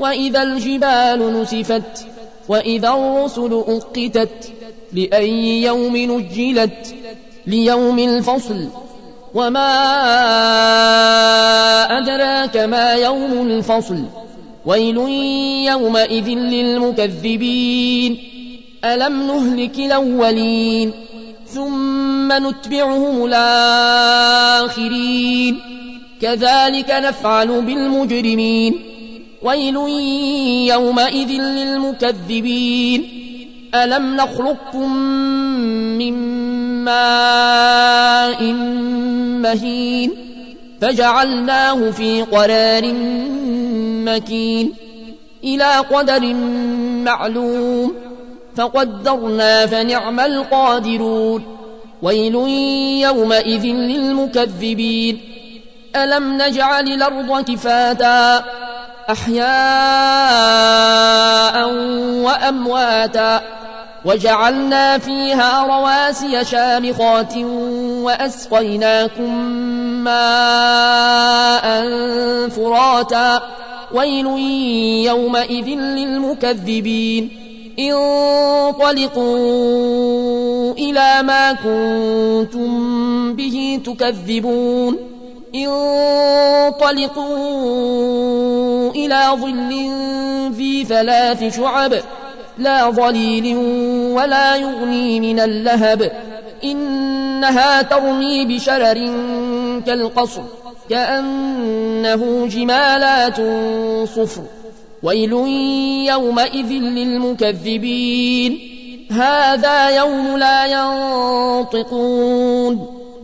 وإذا الجبال نسفت وإذا الرسل أقتت لاي يوم نجلت ليوم الفصل وما أدراك ما يوم الفصل ويل يومئذ للمكذبين. ألم نهلك الأولين ثم نتبعهم الآخرين؟ كذلك نفعل بالمجرمين. ويل يومئذ للمكذبين. ألم نخلقكم من ماء مهين فجعلناه في قرار مكين. إلى قدر معلوم فقدرنا فنعم القادرون. ويل يومئذ للمكذبين. ألم نجعل الأرض كفاتا أحياء وأمواتا وجعلنا فيها رواسي شامخات وأسقيناكم ماء فراتا ويل يومئذ للمكذبين. انطلقوا إلى ما كنتم به تكذبون. انطلقوا إلى ظل ذي ثلاث شعب لا ظليل ولا يغني من اللهب. إنها ترمي بشرر كالقصر كأنه جمالات صفر. ويل يومئذ للمكذبين هذا يوم لا ينطقون.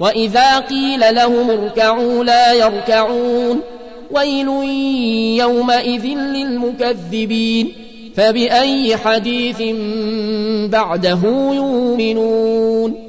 وإذا قيل لهم اركعوا لا يركعون ويل يومئذ للمكذبين فبأي حديث بعده يؤمنون